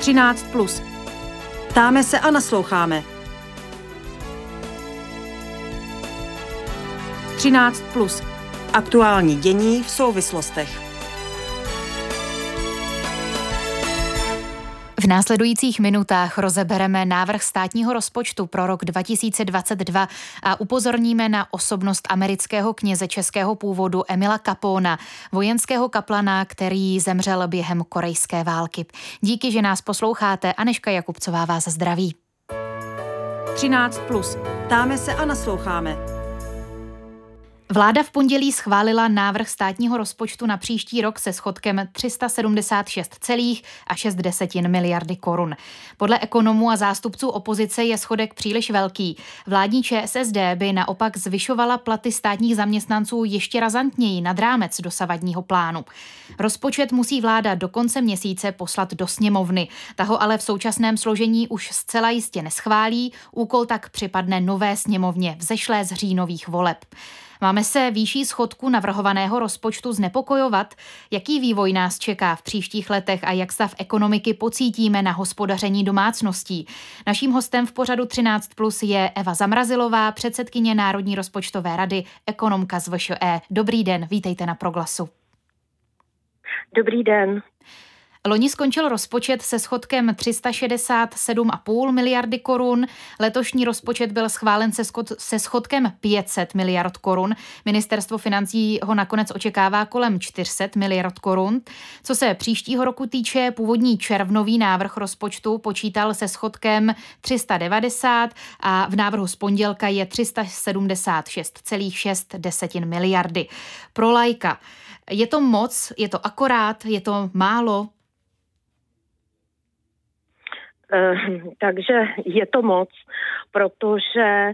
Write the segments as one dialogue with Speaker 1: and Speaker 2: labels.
Speaker 1: 13. Plus. Ptáme se a nasloucháme. 13. Plus. Aktuální dění v souvislostech.
Speaker 2: V následujících minutách rozebereme návrh státního rozpočtu pro rok 2022 a upozorníme na osobnost amerického kněze českého původu Emila Capona, vojenského kaplana, který zemřel během korejské války. Díky, že nás posloucháte. Aneška Jakubcová vás zdraví.
Speaker 1: 13. Plus. Ptáme se a nasloucháme.
Speaker 2: Vláda v pondělí schválila návrh státního rozpočtu na příští rok se schodkem 376,6 miliardy korun. Podle ekonomů a zástupců opozice je schodek příliš velký. Vládní ČSSD by naopak zvyšovala platy státních zaměstnanců ještě razantněji nad rámec dosavadního plánu. Rozpočet musí vláda do konce měsíce poslat do sněmovny. Ta ho ale v současném složení už zcela jistě neschválí, úkol tak připadne nové sněmovně vzešlé z říjnových voleb. Máme se výší schodku navrhovaného rozpočtu znepokojovat? Jaký vývoj nás čeká v příštích letech a jak stav ekonomiky pocítíme na hospodaření domácností? Naším hostem v pořadu 13 plus je Eva Zamrazilová, předsedkyně Národní rozpočtové rady, ekonomka z VŠE. Dobrý den, vítejte na Proglasu.
Speaker 3: Dobrý den.
Speaker 2: Loni skončil rozpočet se schodkem 367,5 miliardy korun. Letošní rozpočet byl schválen se, schod, se schodkem 500 miliard korun. Ministerstvo financí ho nakonec očekává kolem 400 miliard korun. Co se příštího roku týče, původní červnový návrh rozpočtu počítal se schodkem 390 a v návrhu z pondělka je 376,6 miliardy. Pro lajka. Je to moc, je to akorát, je to málo?
Speaker 3: Eh, takže je to moc, protože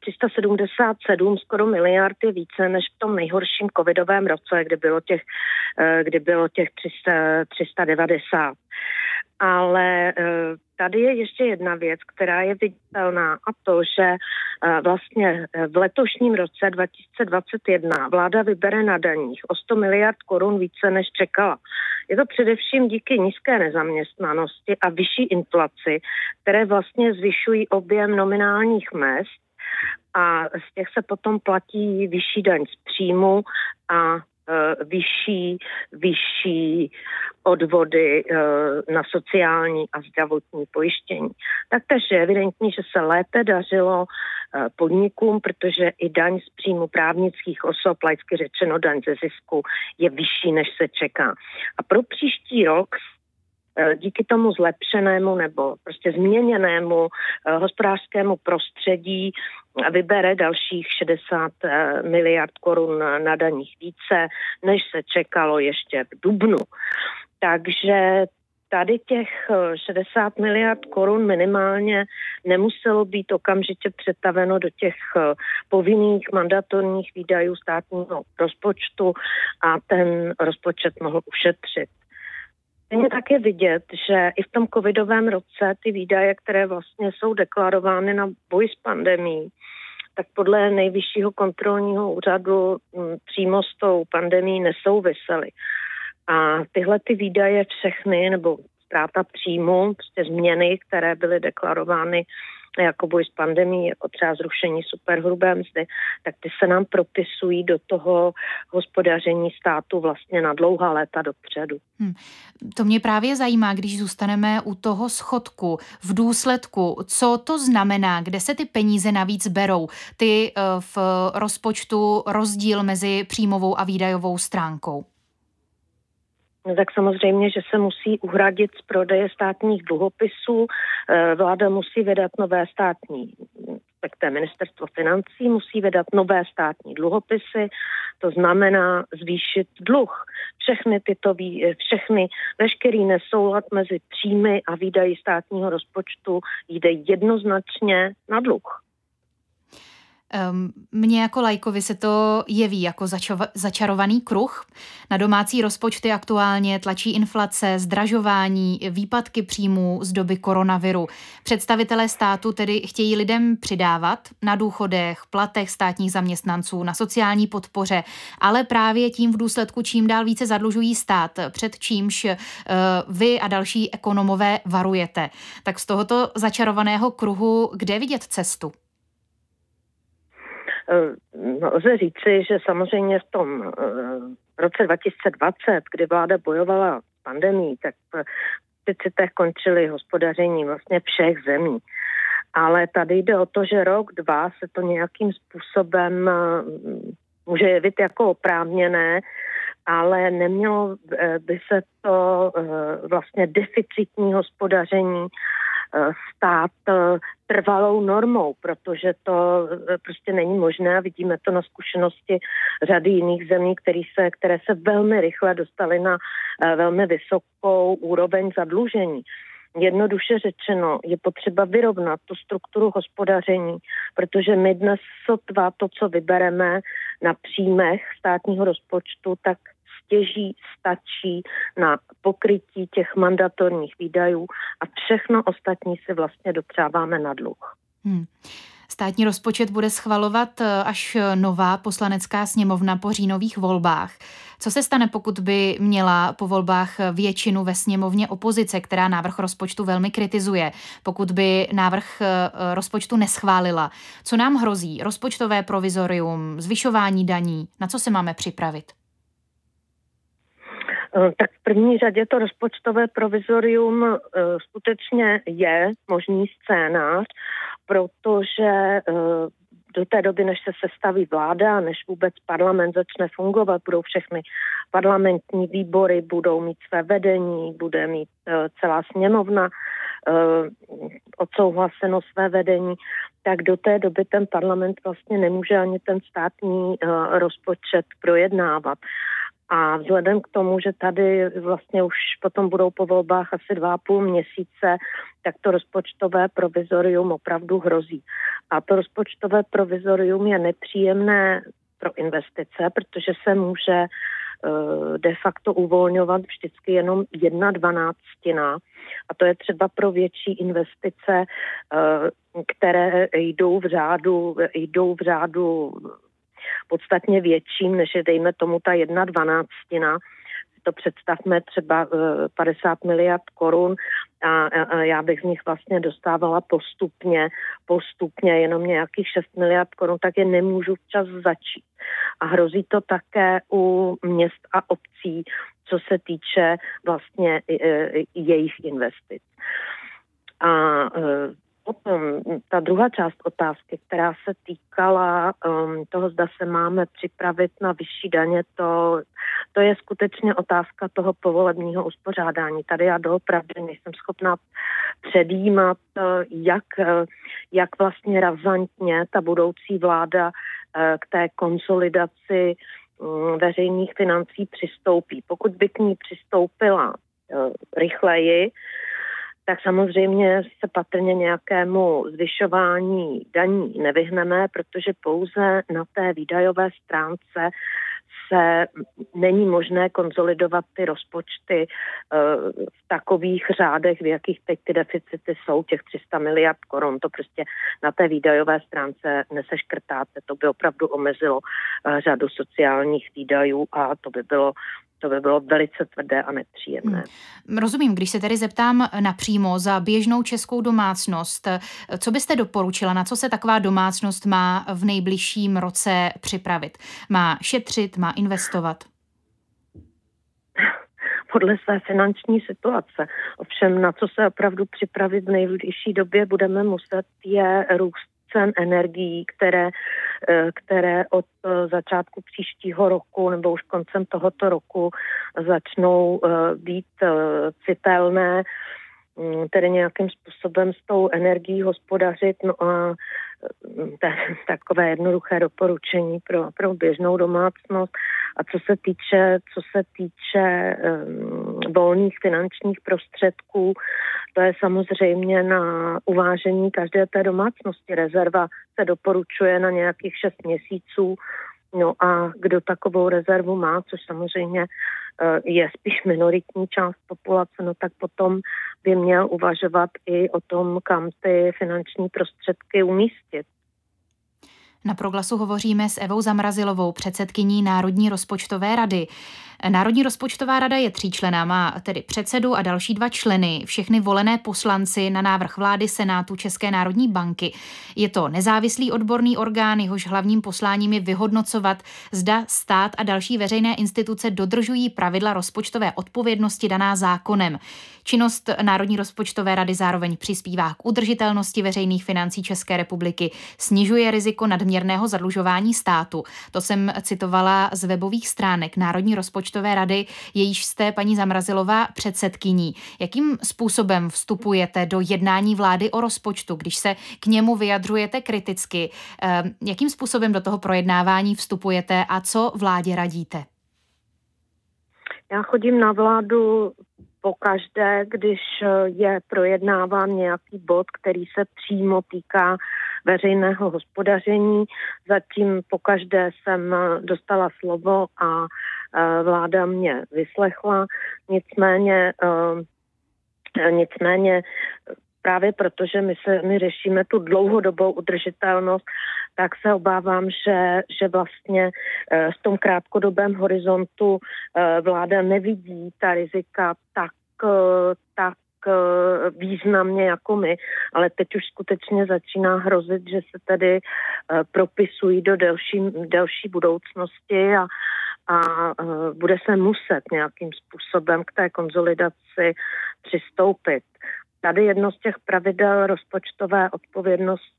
Speaker 3: 377 eh, skoro miliard je více než v tom nejhorším covidovém roce, kdy bylo těch, eh, kdy bylo těch 300, 390. Ale tady je ještě jedna věc, která je viditelná a to, že vlastně v letošním roce 2021 vláda vybere na daních o 100 miliard korun více, než čekala. Je to především díky nízké nezaměstnanosti a vyšší inflaci, které vlastně zvyšují objem nominálních mest a z těch se potom platí vyšší daň z příjmu a Eh, vyšší, vyšší odvody eh, na sociální a zdravotní pojištění. Tak takže je evidentní, že se lépe dařilo eh, podnikům, protože i daň z příjmu právnických osob, laicky řečeno daň ze zisku, je vyšší, než se čeká. A pro příští rok díky tomu zlepšenému nebo prostě změněnému hospodářskému prostředí vybere dalších 60 eh, miliard korun na daních více, než se čekalo ještě v Dubnu. Takže tady těch 60 eh, miliard korun minimálně nemuselo být okamžitě přetaveno do těch eh, povinných mandatorních výdajů státního rozpočtu a ten rozpočet mohl ušetřit. Je také vidět, že i v tom covidovém roce ty výdaje, které vlastně jsou deklarovány na boj s pandemí, tak podle nejvyššího kontrolního úřadu mm, přímo s tou pandemí nesouvisely. A tyhle ty výdaje všechny, nebo ztráta příjmu, prostě změny, které byly deklarovány jako boj s pandemí, jako třeba zrušení superhrubé mzdy, tak ty se nám propisují do toho hospodaření státu vlastně na dlouhá léta dopředu. Hmm.
Speaker 2: To mě právě zajímá, když zůstaneme u toho schodku. V důsledku, co to znamená, kde se ty peníze navíc berou, ty eh, v rozpočtu rozdíl mezi příjmovou a výdajovou stránkou?
Speaker 3: No tak samozřejmě, že se musí uhradit z prodeje státních dluhopisů. Eh, vláda musí vydat nové státní, respektive ministerstvo financí musí vydat nové státní dluhopisy, to znamená zvýšit dluh. Všechny tyto, všechny, veškerý nesoulad mezi příjmy a výdaji státního rozpočtu jde jednoznačně na dluh.
Speaker 2: Um, mně jako lajkovi se to jeví jako začova- začarovaný kruh. Na domácí rozpočty aktuálně tlačí inflace, zdražování, výpadky příjmů z doby koronaviru. Představitelé státu tedy chtějí lidem přidávat na důchodech, platech státních zaměstnanců, na sociální podpoře, ale právě tím v důsledku čím dál více zadlužují stát, před čímž uh, vy a další ekonomové varujete. Tak z tohoto začarovaného kruhu kde vidět cestu?
Speaker 3: Eh, lze říci, že samozřejmě v tom uh, roce 2020, kdy vláda bojovala pandemí, tak v deficitech končily hospodaření vlastně všech zemí. Ale tady jde o to, že rok, dva se to nějakým způsobem může jevit jako oprávněné, ale nemělo by se to vlastně deficitní hospodaření Eh, stát eh, trvalou normou, protože to eh, prostě není možné a vidíme to na zkušenosti řady jiných zemí, který se, které se velmi rychle dostaly na velmi vysokou úroveň zadlužení. Jednoduše řečeno, je potřeba vyrovnat tu strukturu hospodaření, protože my dnes sotva to, co vybereme na příjmech státního rozpočtu, tak stěží stačí na pokrytí těch mandatorních výdajů a všechno ostatní si vlastně dopřáváme na dluh. Hmm.
Speaker 2: Státní rozpočet bude schvalovat eh, až nová poslanecká sněmovna po říjnových volbách. Co se stane, pokud by měla po volbách většinu ve sněmovně opozice, která návrh rozpočtu velmi kritizuje, pokud by návrh eh, rozpočtu neschválila? Co nám hrozí? Rozpočtové provizorium, zvyšování daní? Na co se máme připravit?
Speaker 3: Eh, tak v první řadě to rozpočtové provizorium eh, skutečně je možný scénář, protože eh, do té doby, než se sestaví vláda, než vůbec parlament začne fungovat, budou všechny parlamentní výbory, budou mít své vedení, bude mít celá sněmovna odsouhlaseno své vedení, tak do té doby ten parlament vlastně nemůže ani ten státní rozpočet projednávat. A vzhledem k tomu, že tady vlastně už potom budou po volbách asi dva a půl měsíce, tak to rozpočtové provizorium opravdu hrozí. A to rozpočtové provizorium je nepříjemné pro investice, protože se může uh, de facto uvolňovat vždycky jenom jedna dvanáctina. A to je třeba pro větší investice, uh, které jdou v řádu, jdou v řádu podstatně větším, než je dejme tomu ta jedna dvanáctina to představme třeba 50 eh, miliard korun a já bych z nich vlastně dostávala postupně, postupně jenom nějakých 6 miliard korun, tak je nemůžu včas začít. A hrozí to také u měst a obcí, co se týče vlastně eh, jejich investic. A eh, Potom ta druhá část otázky, která se týkala um, toho, zda se máme připravit na vyšší daně, to, to je skutečně otázka toho povolebního uspořádání. Tady já doopravdy nejsem schopná předjímat, uh, jak, uh, jak vlastně razantně ta budoucí vláda uh, k té konsolidaci um, veřejných financí přistoupí. Pokud by k ní přistoupila rychleji, tak samozřejmě se patrně nějakému zvyšování daní nevyhneme, protože pouze na té výdajové stránce se není možné konzolidovat ty rozpočty uh, v takových řádech, v jakých teď ty deficity jsou, těch 300 miliard korun. To prostě na té výdajové stránce neseškrtáte. To by opravdu omezilo uh, řadu sociálních výdajů a to by bylo to by bylo velice tvrdé a nepříjemné.
Speaker 2: Hmm. Rozumím, když se tedy zeptám napřímo za běžnou českou domácnost, co byste doporučila, na co se taková domácnost má v nejbližším roce připravit? Má šetřit, má investovat?
Speaker 3: podle své finanční situace. Ovšem, na co se opravdu připravit v nejbližší době budeme muset, je růst cen energií, které, eh, které od eh, začátku příštího roku nebo už koncem tohoto roku začnou eh, být citelné, mm, tedy nějakým způsobem s tou energií hospodařit. No a takové jednoduché doporučení pro, pro běžnou domácnost A co se týče, co se týče um, volných finančních prostředků, to je samozřejmě na uvážení každé té domácnosti. Rezerva se doporučuje na nějakých 6 měsíců, No a kdo takovou rezervu má, což samozřejmě eh, je spíš minoritní část populace, no tak potom by měl uvažovat i o tom, kam ty finanční prostředky umístit.
Speaker 2: Na proglasu hovoříme s Evou Zamrazilovou, předsedkyní Národní rozpočtové rady. Národní rozpočtová rada je tříčlená, má tedy předsedu a další dva členy, všechny volené poslanci na návrh vlády Senátu České národní banky. Je to nezávislý odborný orgán, jehož hlavním posláním je vyhodnocovat, zda stát a další veřejné instituce dodržují pravidla rozpočtové odpovědnosti daná zákonem. Činnost Národní rozpočtové rady zároveň přispívá k udržitelnosti veřejných financí České republiky, snižuje riziko nadměrného zadlužování státu. To jsem citovala z webových stránek Národní rozpočtové rady, jejíž jste, paní Zamrazilová, předsedkyní. Jakým způsobem vstupujete do jednání vlády o rozpočtu, když se k němu vyjadřujete kriticky? Ehm, jakým způsobem do toho projednávání vstupujete a co vládě radíte?
Speaker 3: Já chodím na vládu pokaždé, když eh, je projednáván nějaký bod, který se přímo týká veřejného hospodaření. Zatím pokaždé jsem eh, dostala slovo a eh, vláda mě vyslechla. Nicméně, nicméně právě protože my, se, my řešíme tu dlouhodobou udržitelnost, tak se obávám, že, že vlastně eh, v tom krátkodobém horizontu eh, vláda nevidí ta rizika tak, eh, tak významně jako my, ale teď už skutečně začíná hrozit, že se tedy propisují do delší, delší budoucnosti a, a bude se muset nějakým způsobem k té konzolidaci přistoupit. Tady jedno z těch pravidel rozpočtové odpovědnosti,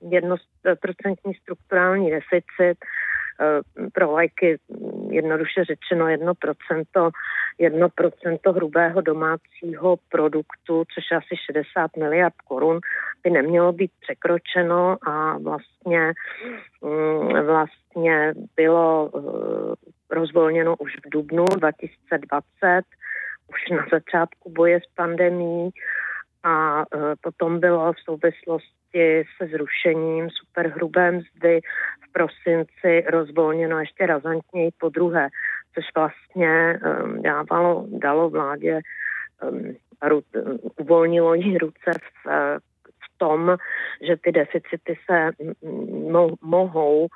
Speaker 3: jednoprocentní strukturální deficit, eh, pro lajky jednoduše řečeno 1%, 1% hrubého domácího produktu, což je asi 60 miliard korun, by nemělo být překročeno a vlastně, mm, vlastně bylo eh, rozvolněno už v dubnu 2020, už na začátku boje s pandemí a e, potom bylo v souvislosti se zrušením superhrubé mzdy v prosinci rozvolněno ještě razantněji po druhé, což vlastně e, dávalo, dalo vládě e, uvolnilo jí ruce v, v tom, že ty deficity se mo, mohou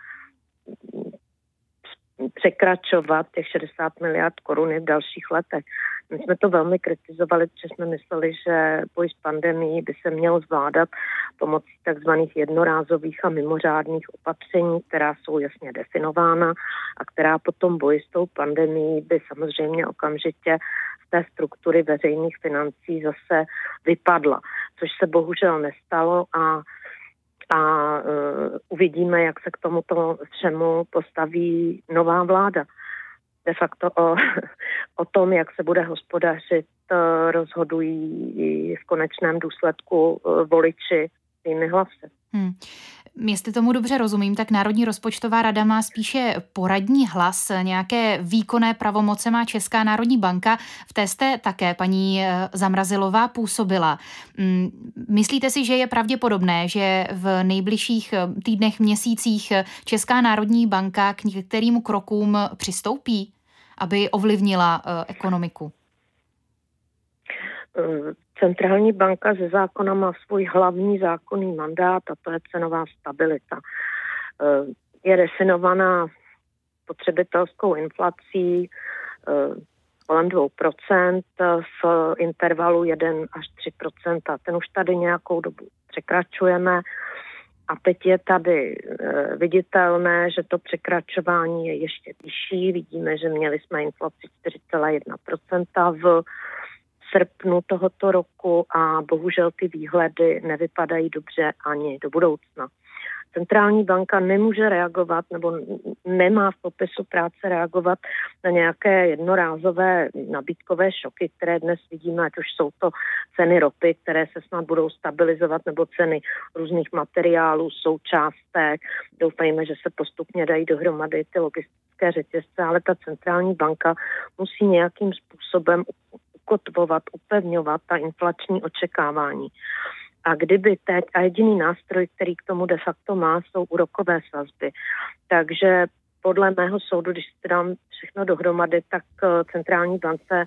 Speaker 3: překračovat těch 60 miliard korun v dalších letech. My jsme to velmi kritizovali, protože jsme mysleli, že boj s pandemí by se měl zvládat pomocí takzvaných jednorázových a mimořádných opatření, která jsou jasně definována a která potom boji s tou pandemí by samozřejmě okamžitě z té struktury veřejných financí zase vypadla, což se bohužel nestalo a a uh, uvidíme, jak se k tomuto všemu postaví nová vláda de facto o, o tom, jak se bude hospodařit, eh, rozhodují v konečném důsledku eh, voliči svými hlasy. Hmm.
Speaker 2: Jestli tomu dobře rozumím, tak Národní rozpočtová rada má spíše poradní hlas, nějaké výkonné pravomoce má Česká národní banka. V té jste také paní eh, Zamrazilová působila. Hmm, myslíte si, že je pravděpodobné, že v nejbližších týdnech, měsících Česká národní banka k některým krokům přistoupí? aby ovlivnila eh, ekonomiku?
Speaker 3: Eh, centrální banka ze zákona má svůj hlavní zákonný mandát a to je cenová stabilita. Eh, je definovaná potřebitelskou inflací kolem 2% v intervalu 1 až 3%. Ten už tady nějakou dobu překračujeme. A teď je tady e, viditelné, že to překračování je ještě vyšší. Vidíme, že měli jsme inflaci 4,1% v srpnu tohoto roku a bohužel ty výhledy nevypadají dobře ani do budoucna. Centrální banka nemůže reagovat nebo nemá v popisu práce reagovat na nějaké jednorázové nabídkové šoky, které dnes vidíme, ať už jsou to ceny ropy, které se snad budou stabilizovat, nebo ceny různých materiálů, součástek. Doufejme, že se postupně dají dohromady ty logistické řetězce, ale ta centrální banka musí nějakým způsobem ukotvovat, upevňovat ta inflační očekávání. A kdyby teď, a jediný nástroj, který k tomu de facto má, jsou úrokové sazby. Takže podle mého soudu, když si dám všechno dohromady, tak eh, centrální bance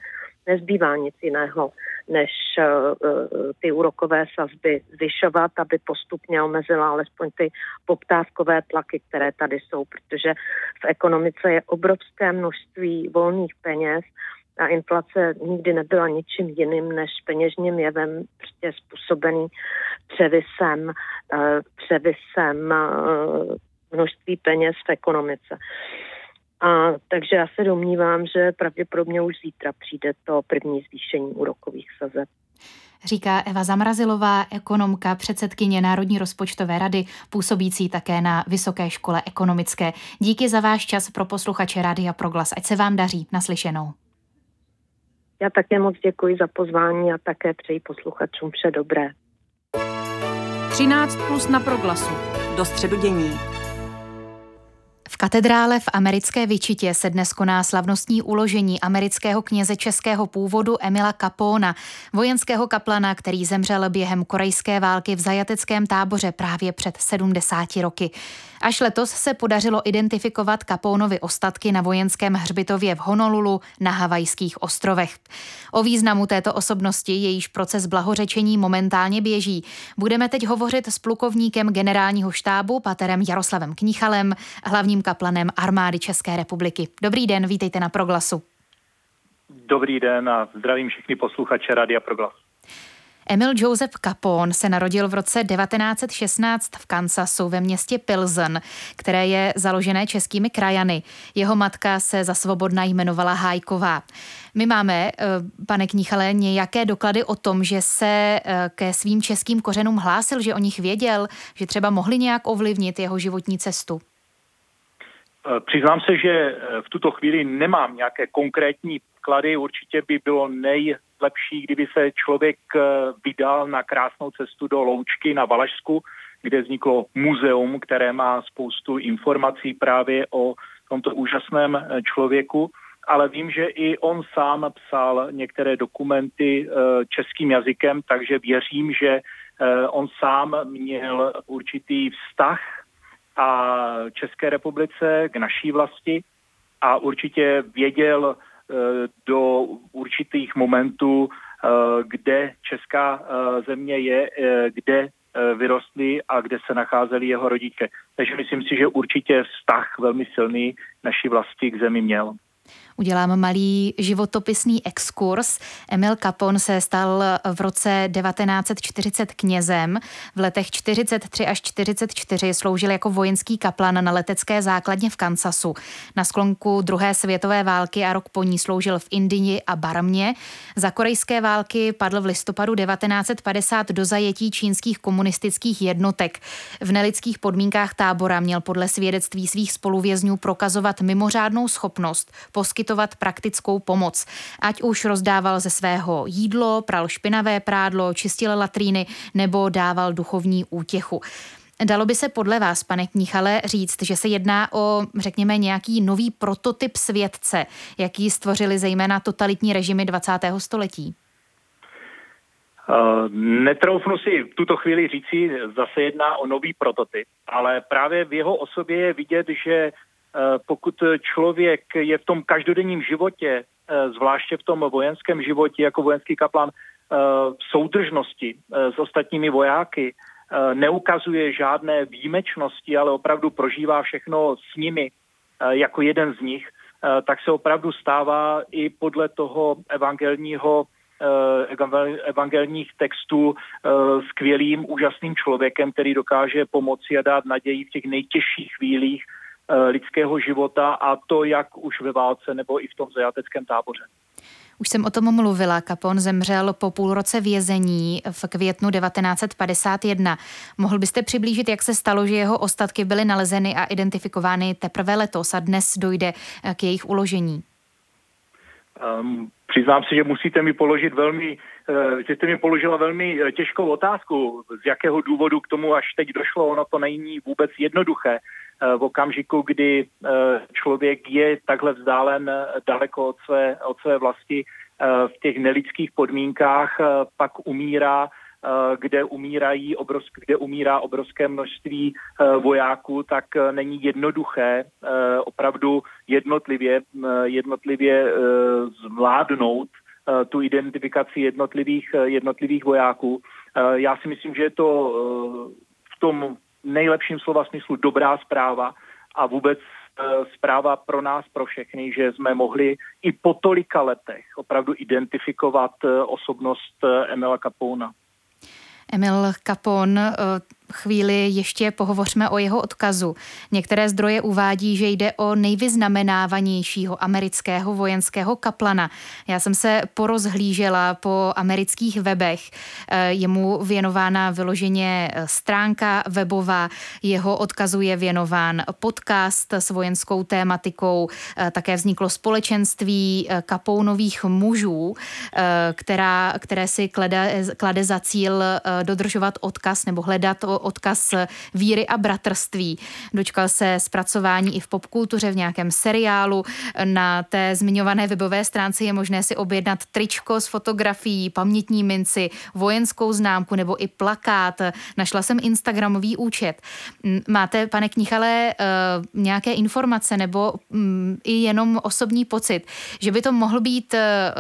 Speaker 3: nezbývá nic jiného, než uh, ty úrokové sazby zvyšovat, aby postupně omezila alespoň ty poptávkové tlaky, které tady jsou, protože v ekonomice je obrovské množství volných peněz a inflace nikdy nebyla ničím jiným než peněžním jevem prostě způsobený převisem, uh, převisem uh, množství peněz v ekonomice. A takže já se domnívám, že pravděpodobně už zítra přijde to první zvýšení úrokových sazeb.
Speaker 2: Říká Eva Zamrazilová, ekonomka, předsedkyně Národní rozpočtové rady, působící také na Vysoké škole ekonomické. Díky za váš čas pro posluchače Rádia Proglas. Ať se vám daří. Naslyšenou.
Speaker 3: Já také moc děkuji za pozvání a také přeji posluchačům vše dobré.
Speaker 1: 13 plus na Proglasu. Do středu dění
Speaker 2: katedrále v americké Vyčitě se dnes koná slavnostní uložení amerického kněze českého původu Emila Capona, vojenského kaplana, který zemřel během korejské války v zajateckém táboře právě před 70 roky. Až letos se podařilo identifikovat Capónovi ostatky na vojenském hřbitově v Honolulu na Havajských ostrovech. O významu této osobnosti, jejíž proces blahořečení momentálně běží, budeme teď hovořit s plukovníkem generálního štábu paterem Jaroslavem Knichalem, hlavním kaplanem armády České republiky. Dobrý den, vítejte na Proglasu.
Speaker 4: Dobrý den a zdravím všechny posluchače Radia Proglas.
Speaker 2: Emil Joseph Capone se narodil v roce 1916 v Kansasu ve městě Pilsen, které je založené českými krajany. Jeho matka se za svobodna jmenovala Hájková. My máme, eh, pane Knichale, nějaké doklady o tom, že se eh, ke svým českým kořenům hlásil, že o nich věděl, že třeba mohli nějak ovlivnit jeho životní cestu?
Speaker 4: Eh, přiznám se, že v tuto chvíli nemám nějaké konkrétní klady. Určitě by bylo nej, lepší, kdyby se člověk eh, vydal na krásnou cestu do Loučky na Valašsku, kde vzniklo muzeum, které má spoustu informací právě o tomto úžasném eh, člověku, ale vím, že i on sám psal některé dokumenty eh, českým jazykem, takže věřím, že on sám měl určitý vztah a České republice k naší vlasti a určitě věděl, do určitých momentů, eh, kde česká eh, země je, eh, kde vyrostly a kde se nacházeli jeho rodiče. Takže myslím si, že určitě vztah velmi silný naší vlasti k zemi měl.
Speaker 2: Udělám malý životopisný exkurs. Emil Capon se stal v roce 1940 knězem. V letech 43 až 44 sloužil jako vojenský kaplan na letecké základně v Kansasu. Na sklonku druhé světové války a rok po ní sloužil v Indii a Barmě. Za korejské války padl v listopadu 1950 do zajetí čínských komunistických jednotek. V nelidských podmínkách tábora měl podle svědectví svých spoluvězňů prokazovat mimořádnou schopnost poskytovat praktickou pomoc. Ať už rozdával ze svého jídlo, pral špinavé prádlo, čistil latríny nebo dával duchovní útěchu. Dalo by se podle vás, pane Knichale, říct, že se jedná o, řekněme, nějaký nový prototyp světce, jaký stvořili zejména totalitní režimy 20. století?
Speaker 4: Uh, netroufnu si v tuto chvíli říci, zase jedná o nový prototyp, ale právě v jeho osobě je vidět, že pokud člověk je v tom každodenním životě, eh, zvláště v tom vojenském životě jako vojenský kaplan, eh, v soudržnosti s ostatními vojáky, neukazuje žádné výjimečnosti, ale opravdu prožívá všechno s nimi jako jeden z nich, tak se opravdu stává i podle toho evangelního evangelních textů skvělým, úžasným člověkem, který dokáže pomoci a dát naději v těch nejtěžších chvílích lidského života a to jak už ve válce nebo i v tom zajateckém táboře.
Speaker 2: Už jsem o tom mluvila. Capone zemřel po půl roce vězení v květnu 1951. Mohl byste přiblížit, jak se stalo, že jeho ostatky byly nalezeny a identifikovány teprve letos a dnes dojde k jejich uložení?
Speaker 4: Um, přiznám se, že musíte mi položit velmi, uh, že jste mi položila velmi těžkou otázku, z jakého důvodu k tomu až teď došlo. Ono to není vůbec jednoduché. Uh, v okamžiku, kdy člověk je takhle vzdálen daleko od své, od své vlasti v těch nelidských podmínkách, pak umírá Eh, kde, umírají obrovsk, kde umírá obrovské množství eh, vojáků, tak eh, není jednoduché opravdu jednotlivě, jednotlivě zvládnout tu identifikaci jednotlivých, jednotlivých vojáků. Já si myslím, že je to v tom nejlepším slova smyslu dobrá zpráva a vůbec zpráva pro nás, pro všechny, že jsme mohli i po tolika letech opravdu identifikovat osobnost Emila Capona.
Speaker 2: Emil Capone chvíli ještě pohovořme o jeho odkazu. Některé zdroje uvádí, že jde o nejvyznamenávanějšího amerického vojenského kaplana. Já jsem se porozhlížela po amerických webech. Eh, je mu věnována vyloženě eh, stránka webová, jeho odkazu je věnován podcast s vojenskou tématikou. Eh, také vzniklo společenství kapounových mužů, která, které si klade, klade za cíl dodržovat odkaz nebo hledat odkaz víry a bratrství. Dočkal se zpracování i v popkultuře v nějakém seriálu. Na té zmiňované webové stránce je možné si objednat tričko s fotografií, pamětní minci, vojenskou známku nebo i plakát. Našla jsem Instagramový účet. Máte, pane Knichale, eh, nějaké informace nebo mm, i jenom osobní pocit, že by to mohl být eh,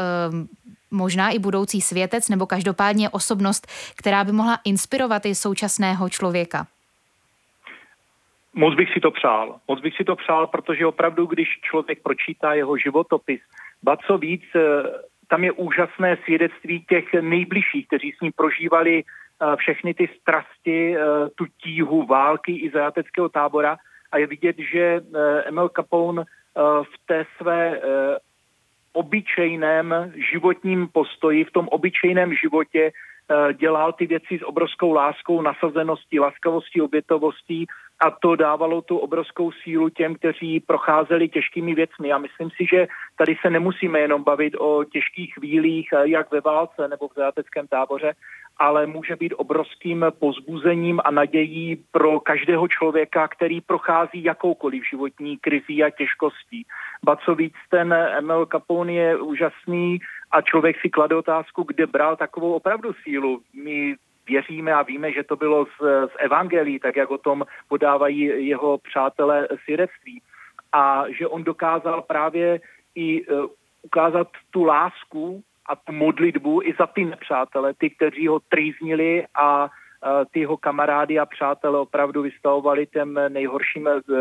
Speaker 2: možná i budoucí světec nebo každopádně osobnost, která by mohla inspirovat i současného člověka?
Speaker 4: Moc bych si to přál. Moc bych si to přál, protože opravdu, když člověk pročítá jeho životopis, ba co víc, eh, tam je úžasné svědectví těch nejbližších, kteří s ním prožívali eh, všechny ty strasti, eh, tu tíhu války i zajateckého tábora a je vidět, že Emil Capone v té své obyčejném životním postoji, v tom obyčejném životě dělal ty věci s obrovskou láskou, nasazeností, laskavostí, obětovostí a to dávalo tu obrovskou sílu těm, kteří procházeli těžkými věcmi. A myslím si, že tady se nemusíme jenom bavit o těžkých chvílích, eh, jak ve válce nebo v zajateckém táboře, ale může být obrovským pozbuzením a nadějí pro každého člověka, který prochází jakoukoliv životní krizí a těžkostí. Ba co víc, ten Emil Capone je úžasný a člověk si klade otázku, kde bral takovou opravdu sílu. My věříme a víme, že to bylo z, z evangelií, tak jak o tom podávají jeho přátelé svědectví. A že on dokázal právě i uh, ukázat tu lásku a tu modlitbu i za ty nepřátele, ty, kteří ho trýznili a uh, ty jeho kamarády a přátelé opravdu vystavovali těm nejhorším uh,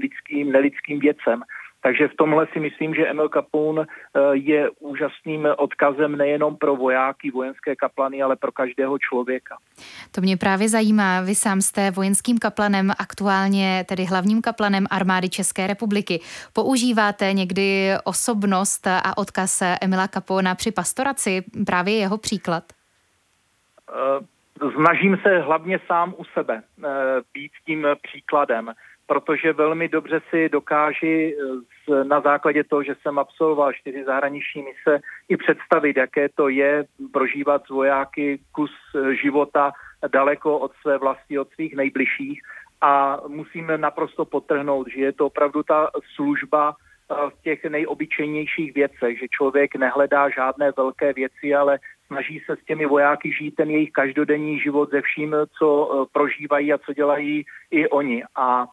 Speaker 4: lidským, nelidským věcem. Takže v tomhle si myslím, že Emil Capone eh, je úžasným odkazem nejenom pro vojáky, vojenské kaplany, ale pro každého člověka.
Speaker 2: To mě právě zajímá. Vy sám jste vojenským kaplanem, aktuálně tedy hlavním kaplanem armády České republiky. Používáte někdy osobnost a odkaz Emila Capona při pastoraci, právě jeho příklad?
Speaker 4: Eh, snažím se hlavně sám u sebe eh, být tím příkladem protože velmi dobře si dokáži eh, na základě toho, že jsem absolvoval čtyři zahraniční mise, i představit, jaké to je prožívat s vojáky kus eh, života daleko od své vlasti, od svých nejbližších. A musíme naprosto potrhnout, že je to opravdu ta služba eh, v těch nejobyčejnějších věcech, že člověk nehledá žádné velké věci, ale snaží se s těmi vojáky žít ten jejich každodenní život ze vším, co prožívají a co dělají i oni. A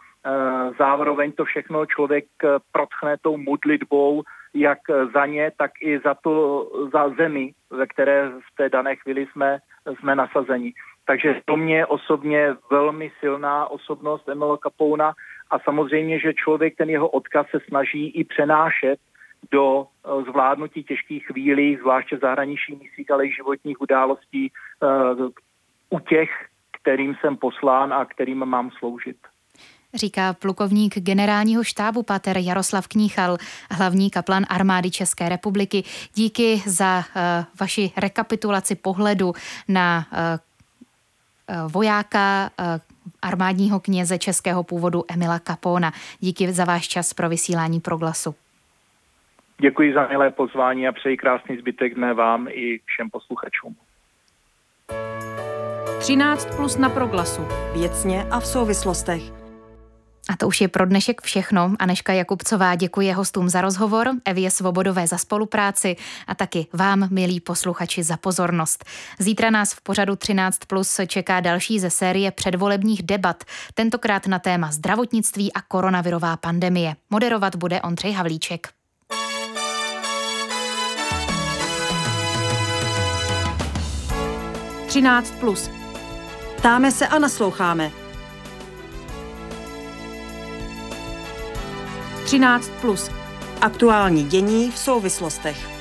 Speaker 4: zároveň to všechno člověk eh, protchne tou modlitbou, jak za ně, tak i za, to, za zemi, ve které v té dané chvíli jsme, jsme nasazeni. Takže to mě osobně velmi silná osobnost Emila Capouna a samozřejmě, že člověk ten jeho odkaz se snaží i přenášet do eh, zvládnutí těžkých chvílí, zvláště zahraničních misích, ale i životních událostí u těch, kterým jsem poslán a kterým mám sloužit.
Speaker 2: Říká plukovník generálního štábu pater Jaroslav Kníchal, hlavní kaplan armády České republiky. Díky za uh, vaši rekapitulaci pohledu na uh, vojáka uh, armádního kněze českého původu Emila Capona. Díky za váš čas pro vysílání proglasu.
Speaker 4: Děkuji za milé pozvání a přeji krásný zbytek dne vám i všem posluchačům.
Speaker 1: 13 plus na proglasu. Věcně a v souvislostech.
Speaker 2: A to už je pro dnešek všechno. Aneška Jakubcová děkuje hostům za rozhovor, Evě Svobodové za spolupráci a taky vám, milí posluchači, za pozornost. Zítra nás v pořadu 13 plus čeká další ze série předvolebních debat, tentokrát na téma zdravotnictví a koronavirová pandemie. Moderovat bude Ondřej Havlíček.
Speaker 1: 13 plus. Ptáme se a nasloucháme. 13 plus. Aktuální dění v souvislostech.